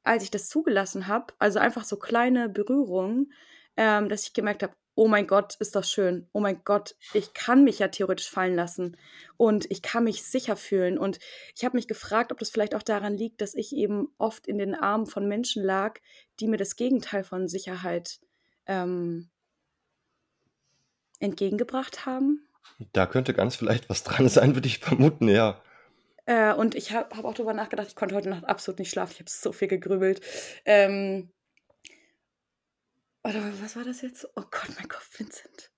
als ich das zugelassen habe, also einfach so kleine Berührungen, ähm, dass ich gemerkt habe, oh mein Gott, ist das schön. Oh mein Gott, ich kann mich ja theoretisch fallen lassen und ich kann mich sicher fühlen. Und ich habe mich gefragt, ob das vielleicht auch daran liegt, dass ich eben oft in den Armen von Menschen lag, die mir das Gegenteil von Sicherheit ähm, entgegengebracht haben. Da könnte ganz vielleicht was dran sein, würde ich vermuten, ja. Äh, und ich habe hab auch darüber nachgedacht, ich konnte heute Nacht absolut nicht schlafen, ich habe so viel gegrübelt. Ähm, Warte, was war das jetzt? Oh Gott, mein Kopf, Vincent.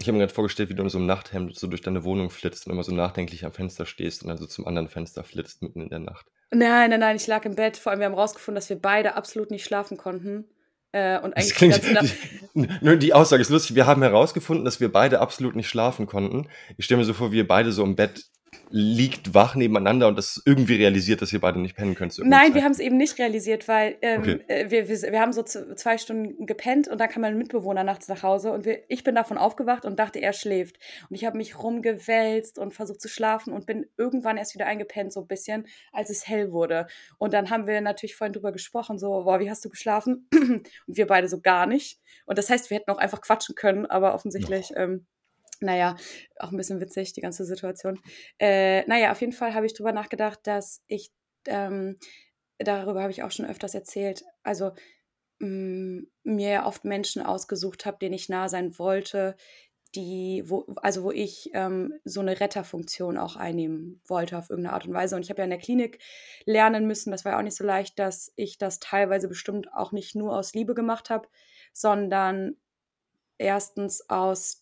Ich habe mir gerade vorgestellt, wie du in so einem Nachthemd so durch deine Wohnung flitzt und immer so nachdenklich am Fenster stehst und dann so zum anderen Fenster flitzt mitten in der Nacht. Nein, nein, nein, ich lag im Bett. Vor allem, wir haben rausgefunden, dass wir beide absolut nicht schlafen konnten. Äh, und Das eigentlich die klingt, ganze Nacht. *laughs* nur die Aussage ist lustig. Wir haben herausgefunden, dass wir beide absolut nicht schlafen konnten. Ich stelle mir so vor, wie ihr beide so im Bett liegt, wach nebeneinander und das irgendwie realisiert, dass ihr beide nicht pennen könnt. Nein, wir Zeit. haben es eben nicht realisiert, weil ähm, Okay. äh, wir, wir, wir haben so zwei Stunden gepennt und dann kam mein Mitbewohner nachts nach Hause und wir, ich bin davon aufgewacht und dachte, er schläft. Und ich habe mich rumgewälzt und versucht zu schlafen und bin irgendwann erst wieder eingepennt, so ein bisschen, als es hell wurde. Und dann haben wir natürlich vorhin drüber gesprochen, so, boah, wie hast du geschlafen? *clears throat* Und wir beide so gar nicht. Und das heißt, wir hätten auch einfach quatschen können, aber offensichtlich, ähm, naja, auch ein bisschen witzig, die ganze Situation. Äh, naja, auf jeden Fall habe ich drüber nachgedacht, dass ich, ähm, darüber habe ich auch schon öfters erzählt, also mh, mir oft Menschen ausgesucht habe, denen ich nah sein wollte, die, wo, also wo ich ähm, so eine Retterfunktion auch einnehmen wollte auf irgendeine Art und Weise. Und ich habe ja in der Klinik lernen müssen, das war ja auch nicht so leicht, dass ich das teilweise bestimmt auch nicht nur aus Liebe gemacht habe, sondern erstens aus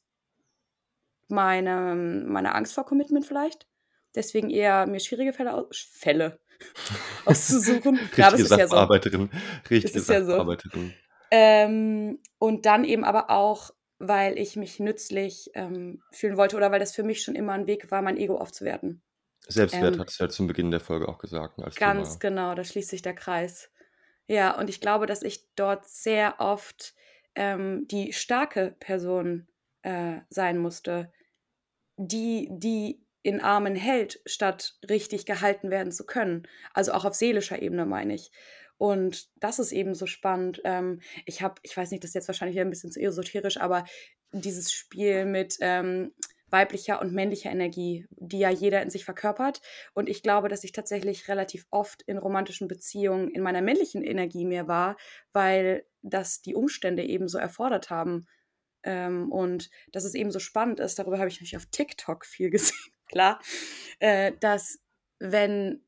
meinem, meiner Angst vor Commitment vielleicht. Deswegen eher mir schwierige Fälle, aus, Fälle *laughs* auszusuchen. ja, aber Richtige es ist ja so. Richtige ist ja so. Ähm, und dann eben aber auch, weil ich mich nützlich ähm, fühlen wollte oder weil das für mich schon immer ein Weg war, mein Ego aufzuwerten. Selbstwert Ähm, hat es ja zum Beginn der Folge auch gesagt. ne, Ganz Thema. genau, da schließt sich der Kreis. Ja, und ich glaube, dass ich dort sehr oft ähm, die starke Person äh, sein musste, die, die in Armen hält, statt richtig gehalten werden zu können. Also auch auf seelischer Ebene meine ich. Und das ist eben so spannend. Ähm, ich habe, ich weiß nicht, das ist jetzt wahrscheinlich wieder ein bisschen zu esoterisch, aber dieses Spiel mit ähm, weiblicher und männlicher Energie, die ja jeder in sich verkörpert. Und ich glaube, dass ich tatsächlich relativ oft in romantischen Beziehungen in meiner männlichen Energie mehr war, weil das die Umstände eben so erfordert haben. Ähm, und dass es eben so spannend ist, darüber habe ich nämlich auf TikTok viel *laughs* gesehen, klar, äh, dass wenn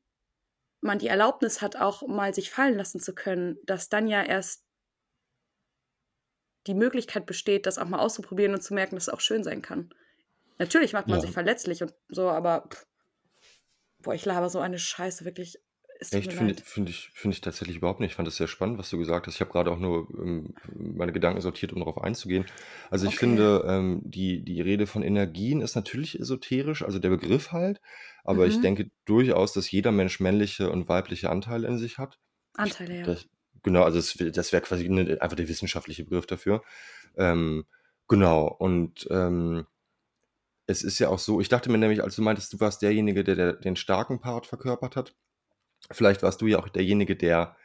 man die Erlaubnis hat, auch mal sich fallen lassen zu können, dass dann ja erst die Möglichkeit besteht, das auch mal auszuprobieren und zu merken, dass es auch schön sein kann. Natürlich macht man Ja. sich verletzlich und so, aber pff, boah, ich laber so eine Scheiße, wirklich. Es tut Echt, mir finde leid. find ich, find ich tatsächlich überhaupt nicht. Ich fand das sehr spannend, was du gesagt hast. Ich habe gerade auch nur ähm, meine Gedanken sortiert, um darauf einzugehen. Also ich Okay. finde, ähm, die, die Rede von Energien ist natürlich esoterisch, also der Begriff halt. Aber ich Mhm. denke durchaus, dass jeder Mensch männliche und weibliche Anteile in sich hat. Ich, Anteile, ja. das, genau, also das, wär- das wäre quasi ne, einfach der wissenschaftliche Begriff dafür. Ähm, genau, und ähm, es ist ja auch so, ich dachte mir nämlich, als du meintest, du warst derjenige, der, der den starken Part verkörpert hat, vielleicht warst du ja auch derjenige, der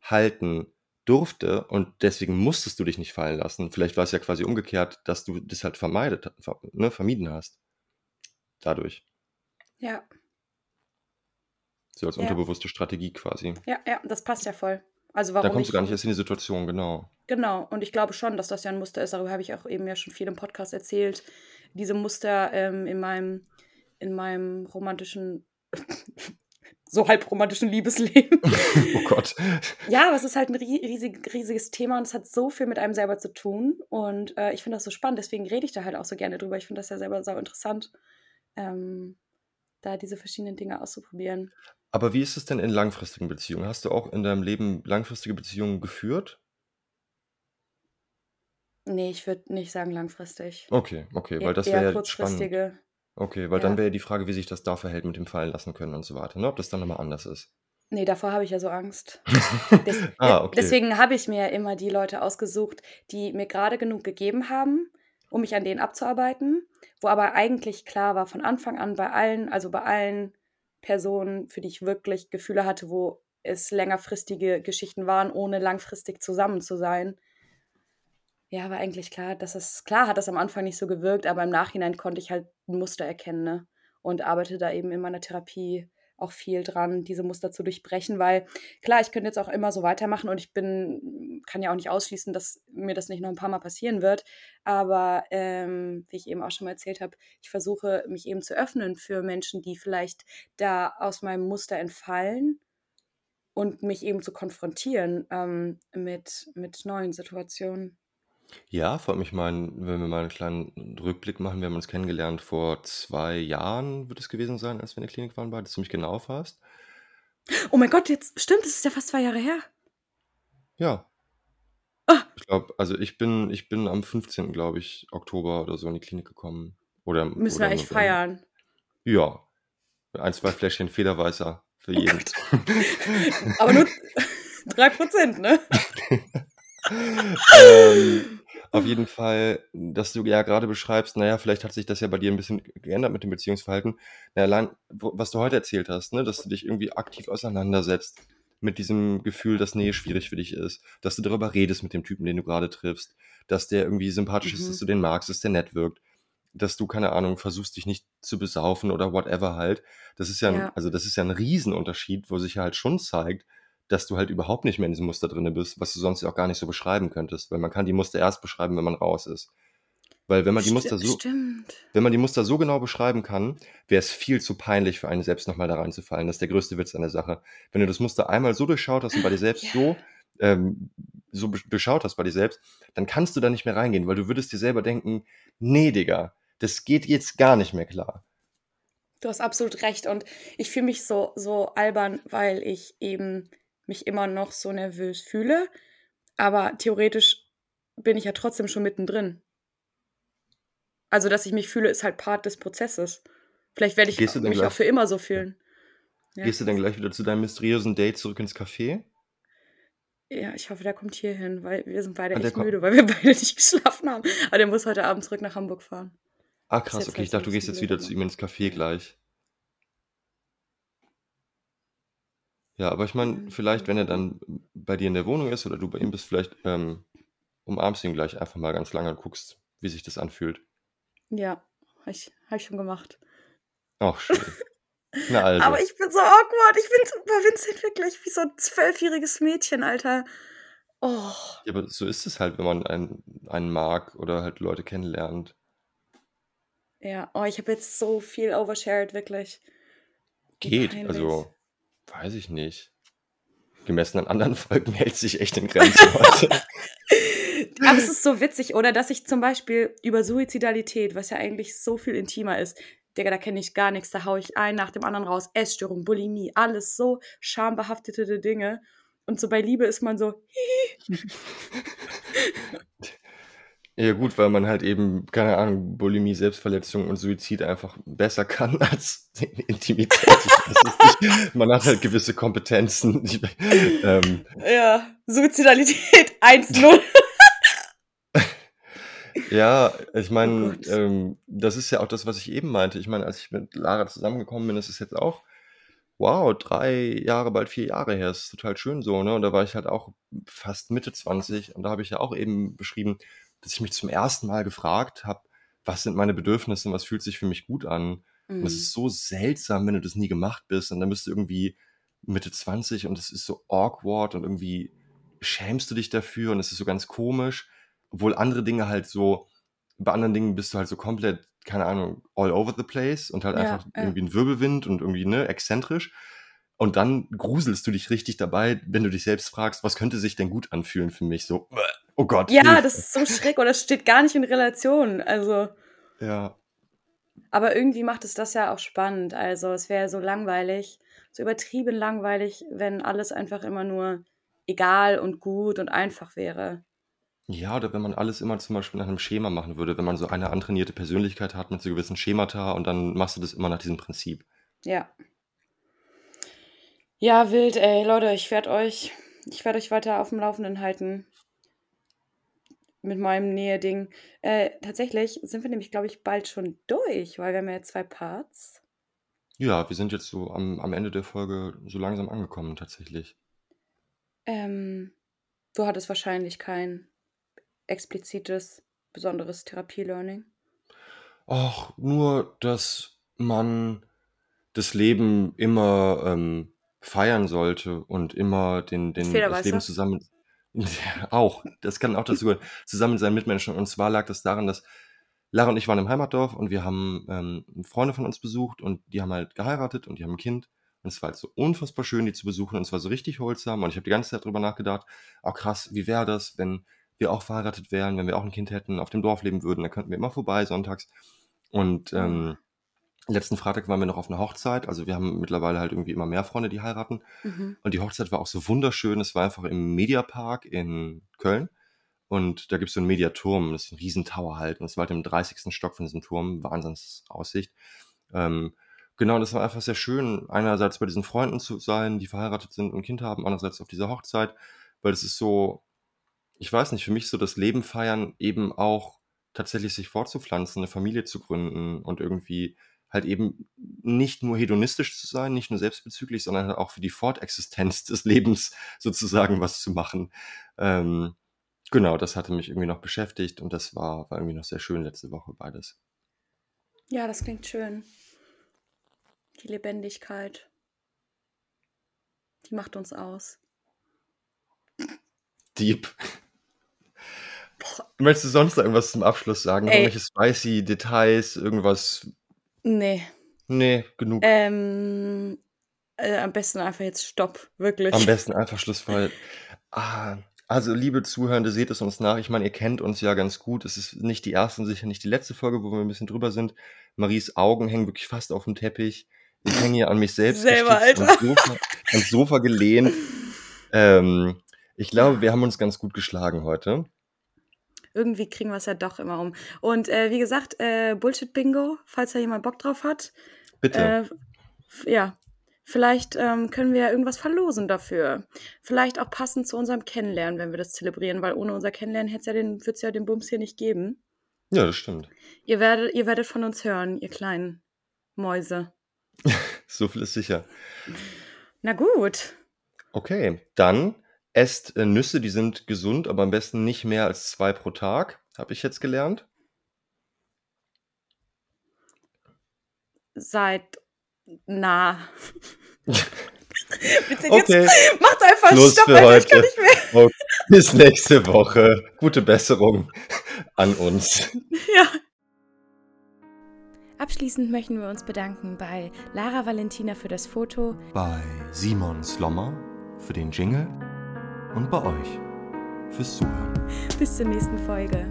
halten durfte und deswegen musstest du dich nicht fallen lassen. Vielleicht war es ja quasi umgekehrt, dass du das halt vermeidet, ver, ne, vermieden hast. Dadurch. Ja, So als ja, unterbewusste Strategie quasi. ja, ja, das passt ja voll. Also Da warum kommst du gar ich, nicht erst in die Situation, genau. genau, und ich glaube schon, dass das ja ein Muster ist, darüber habe ich auch eben ja schon viel im Podcast erzählt. Diese Muster ähm, in meinem, in meinem romantischen, so halb romantischen Liebesleben. *laughs* oh Gott. Ja, aber es ist halt ein rie- riesig, riesiges Thema und es hat so viel mit einem selber zu tun. Und äh, ich finde das so spannend, deswegen rede ich da halt auch so gerne drüber. Ich finde das ja selber sau interessant, ähm, da diese verschiedenen Dinge auszuprobieren. Aber wie ist es denn in langfristigen Beziehungen? Hast du auch in deinem Leben langfristige Beziehungen geführt? Nee, ich würde nicht sagen langfristig. Okay, okay, weil das wäre ja spannend. Okay, weil dann Ja. wäre die Frage, wie sich das da verhält mit dem Fallen lassen können und so weiter, ne? Ob das dann nochmal anders ist. Nee, davor habe ich ja so Angst. *laughs* Des, de ah, okay. deswegen habe ich mir ja immer die Leute ausgesucht, die mir gerade genug gegeben haben, um mich an denen abzuarbeiten, wo aber eigentlich klar war von Anfang an bei allen, also bei allen Personen, für die ich wirklich Gefühle hatte, wo es längerfristige Geschichten waren, ohne langfristig zusammen zu sein. Ja, war eigentlich klar, dass es, klar hat das am Anfang nicht so gewirkt, aber im Nachhinein konnte ich halt ein Muster erkennen, ne? Und arbeite da eben in meiner Therapie auch viel dran, diese Muster zu durchbrechen, weil klar, ich könnte jetzt auch immer so weitermachen und ich bin, kann ja auch nicht ausschließen, dass mir das nicht noch ein paar Mal passieren wird. Aber ähm, wie ich eben auch schon mal erzählt habe, ich versuche mich eben zu öffnen für Menschen, die vielleicht da aus meinem Muster entfallen und mich eben zu konfrontieren ähm, mit, mit neuen Situationen. Ja, freut mich mal, wenn wir mal einen kleinen Rückblick machen. Wir haben uns kennengelernt vor zwei Jahren, wird es gewesen sein, als wir in der Klinik waren, beide ziemlich genau fast. Oh mein Gott, jetzt stimmt, es ist ja fast zwei Jahre her. Ja. Ah. Ich glaube, also ich bin, ich bin am 15., glaube ich, Oktober oder so in die Klinik gekommen. Oder, Müssen oder wir echt feiern. Ja. Ein, zwei Fläschchen Federweißer für oh jeden. Aber nur *laughs* drei Prozent, ne? *laughs* ähm, auf jeden Fall, dass du ja gerade beschreibst, naja, vielleicht hat sich das ja bei dir ein bisschen geändert mit dem Beziehungsverhalten. Na, allein, was du heute erzählt hast, ne, dass du dich irgendwie aktiv auseinandersetzt mit diesem Gefühl, dass Nähe schwierig für dich ist, dass du darüber redest mit dem Typen, den du gerade triffst, dass der irgendwie sympathisch mhm. ist, dass du den magst, dass der nett wirkt, dass du, keine Ahnung, versuchst dich nicht zu besaufen oder whatever halt. Das ist ja, ja. Ein, also das ist ja ein Riesenunterschied, wo sich ja halt schon zeigt, dass du halt überhaupt nicht mehr in diesem Muster drin bist, was du sonst auch gar nicht so beschreiben könntest, weil man kann die Muster erst beschreiben, wenn man raus ist. Weil wenn man die Muster so, Stimmt. wenn man die Muster so genau beschreiben kann, wäre es viel zu peinlich für einen selbst nochmal da reinzufallen. Das ist der größte Witz an der Sache. Wenn du das Muster einmal so durchschaut hast und bei dir selbst ja. so, ähm, so durchschaut hast bei dir selbst, dann kannst du da nicht mehr reingehen, weil du würdest dir selber denken, nee, Digga, das geht jetzt gar nicht mehr klar. Du hast absolut recht und ich fühle mich so, so albern, weil ich eben mich immer noch so nervös fühle. Aber theoretisch bin ich ja trotzdem schon mittendrin. Also, dass ich mich fühle, ist halt Part des Prozesses. Vielleicht werde ich mich gleich, auch für immer so fühlen. Ja. Gehst du dann gleich wieder zu deinem mysteriösen Date zurück ins Café? Ja, ich hoffe, der kommt hier hin, weil wir sind beide ah, echt müde, weil wir *laughs* beide nicht geschlafen haben. Aber der muss heute Abend zurück nach Hamburg fahren. Ah, krass, okay. Ich dachte, du gehst jetzt wieder zu ihm ins Café gleich. Ja, aber ich meine, mhm. vielleicht, wenn er dann bei dir in der Wohnung ist oder du bei ihm bist, vielleicht ähm, umarmst ihn gleich einfach mal ganz lange und guckst, wie sich das anfühlt. Ja, habe ich, hab ich schon gemacht. Ach, schön. *laughs* Na also. Aber ich bin so awkward. Ich bin bei Vincent wirklich wie so ein zwölfjähriges Mädchen, Alter. Oh. Ja, aber so ist es halt, wenn man einen, einen mag oder halt Leute kennenlernt. Ja, oh, ich habe jetzt so viel overshared, wirklich. Geht, also Weiß ich nicht. Gemessen an anderen *laughs* Folgen hält sich echt in Grenzen heute. *laughs* *laughs* Aber es ist so witzig, oder? Dass ich zum Beispiel über Suizidalität, was ja eigentlich so viel intimer ist, Digga, da kenne ich gar nichts, da haue ich ein nach dem anderen raus. Essstörung, Bulimie, alles so schambehaftete Dinge. Und so bei Liebe ist man so. Ja gut, weil man halt eben, keine Ahnung, Bulimie, Selbstverletzung und Suizid einfach besser *laughs* kann als Intimität. nicht, man hat halt gewisse Kompetenzen. *laughs* ähm, ja, Suizidalität *laughs* 1-0. ja, ich meine, oh ähm, das ist ja auch das, was ich eben meinte. Ich meine, als ich mit Lara zusammengekommen bin, ist es jetzt auch, wow, drei Jahre, bald vier Jahre her. Das ist total schön so, ne? Und da war ich halt auch fast Mitte 20 und da habe ich ja auch eben beschrieben, dass ich mich zum ersten Mal gefragt habe, was sind meine Bedürfnisse und was fühlt sich für mich gut an. Mhm. Und es ist so seltsam, wenn du das nie gemacht bist und dann bist du irgendwie Mitte 20 und es ist so awkward und irgendwie schämst du dich dafür und es ist so ganz komisch, obwohl andere Dinge halt so, bei anderen Dingen bist du halt so komplett, keine Ahnung, all over the place und halt ja, einfach ja. irgendwie ein Wirbelwind und irgendwie, ne, exzentrisch. Und dann gruselst du dich richtig dabei, wenn du dich selbst fragst, was könnte sich denn gut anfühlen für mich? So, Oh Gott. Ja, Hilfe. das ist so schräg oder das steht gar nicht in Relation. Also. Ja. Aber irgendwie macht es das ja auch spannend. Also es wäre so langweilig, so übertrieben langweilig, wenn alles einfach immer nur egal und gut und einfach wäre. Ja, oder wenn man alles immer zum Beispiel nach einem Schema machen würde, wenn man so eine antrainierte Persönlichkeit hat mit so gewissen Schemata und dann machst du das immer nach diesem Prinzip. Ja. Ja, wild, ey, Leute, ich werde euch, ich werde euch weiter auf dem Laufenden halten mit meinem Nähe-Ding. Äh, tatsächlich sind wir nämlich, glaube ich, bald schon durch, weil wir haben ja zwei Parts. Ja, wir sind jetzt so am, am Ende der Folge so langsam angekommen, tatsächlich. Ähm, du hattest wahrscheinlich kein explizites, besonderes Therapie-Learning. Ach, nur, dass man das Leben immer ähm, feiern sollte und immer den, den, das Leben zusammen. *laughs* Auch. Das kann auch dazu gehören. Zusammen mit seinen Mitmenschen. Und zwar lag das daran, dass Lara und ich waren im Heimatdorf und wir haben ähm, Freunde von uns besucht und die haben halt geheiratet und die haben ein Kind. Und es war halt so unfassbar schön, die zu besuchen. Und es war so richtig holsam. Und ich habe die ganze Zeit drüber nachgedacht, oh krass, wie wäre das, wenn wir auch verheiratet wären, wenn wir auch ein Kind hätten, auf dem Dorf leben würden, dann könnten wir immer vorbei sonntags. Und ähm, letzten Freitag waren wir noch auf einer Hochzeit. Also wir haben mittlerweile halt irgendwie immer mehr Freunde, die heiraten. Mhm. Und die Hochzeit war auch so wunderschön. Es war einfach im Mediapark in Köln. Und da gibt es so einen Mediaturm, das ist ein Riesentower halt. Und es war halt im 30. Stock von diesem Turm, Wahnsinnsaussicht. Ähm, genau, das war einfach sehr schön, einerseits bei diesen Freunden zu sein, die verheiratet sind und Kind haben, andererseits auf dieser Hochzeit, weil es ist so, ich weiß nicht, für mich so das Leben feiern, eben auch tatsächlich sich fortzupflanzen, eine Familie zu gründen und irgendwie halt eben nicht nur hedonistisch zu sein, nicht nur selbstbezüglich, sondern halt auch für die Fortexistenz des Lebens sozusagen was zu machen. Ähm, genau, das hatte mich irgendwie noch beschäftigt und das war, war irgendwie noch sehr schön letzte Woche beides. Ja, das klingt schön. Die Lebendigkeit. Die macht uns aus. Deep. Möchtest du sonst noch irgendwas zum Abschluss sagen? Ey. Irgendwelche spicy Details, irgendwas? Nee. Nee, genug. Ähm, äh, am besten einfach jetzt Stopp, wirklich. Am besten einfach Schlussfall. Ah, also, liebe Zuhörende, seht es uns nach. Ich meine, ihr kennt uns ja ganz gut. Es ist nicht die erste und sicher nicht die letzte Folge, wo wir ein bisschen drüber sind. Maries Augen hängen wirklich fast auf dem Teppich. Ich hänge hier an mich selbst Selber, Alter. ans Sofa, ans Sofa gelehnt. Ähm, ich glaube, wir haben uns ganz gut geschlagen heute. Irgendwie kriegen wir es ja doch immer um. Und äh, wie gesagt, äh, Bullshit-Bingo, falls da jemand Bock drauf hat. Bitte. Äh, ja, vielleicht ähm, können wir ja irgendwas verlosen dafür. Vielleicht auch passend zu unserem Kennenlernen, wenn wir das zelebrieren, weil ohne unser Kennenlernen wird es ja, den- wird's ja den Bums hier nicht geben. ja, das stimmt. Ihr werdet, ihr werdet von uns hören, ihr kleinen Mäuse. *laughs* So viel ist sicher. Na gut. Okay, dann esst äh, Nüsse, die sind gesund, aber am besten nicht mehr als zwei pro Tag, habe ich jetzt gelernt. Seid nah. *laughs* Bitte, Okay, jetzt macht einfach Schluss Stopp, für Alter, ich kann heute. nicht mehr. Okay, bis nächste Woche. Gute Besserung an uns. *laughs* Ja. Abschließend möchten wir uns bedanken bei Lara Valentina für das Foto, Bei Simon Slommer für den Jingle und bei euch fürs Zuhören. Bis zur nächsten Folge.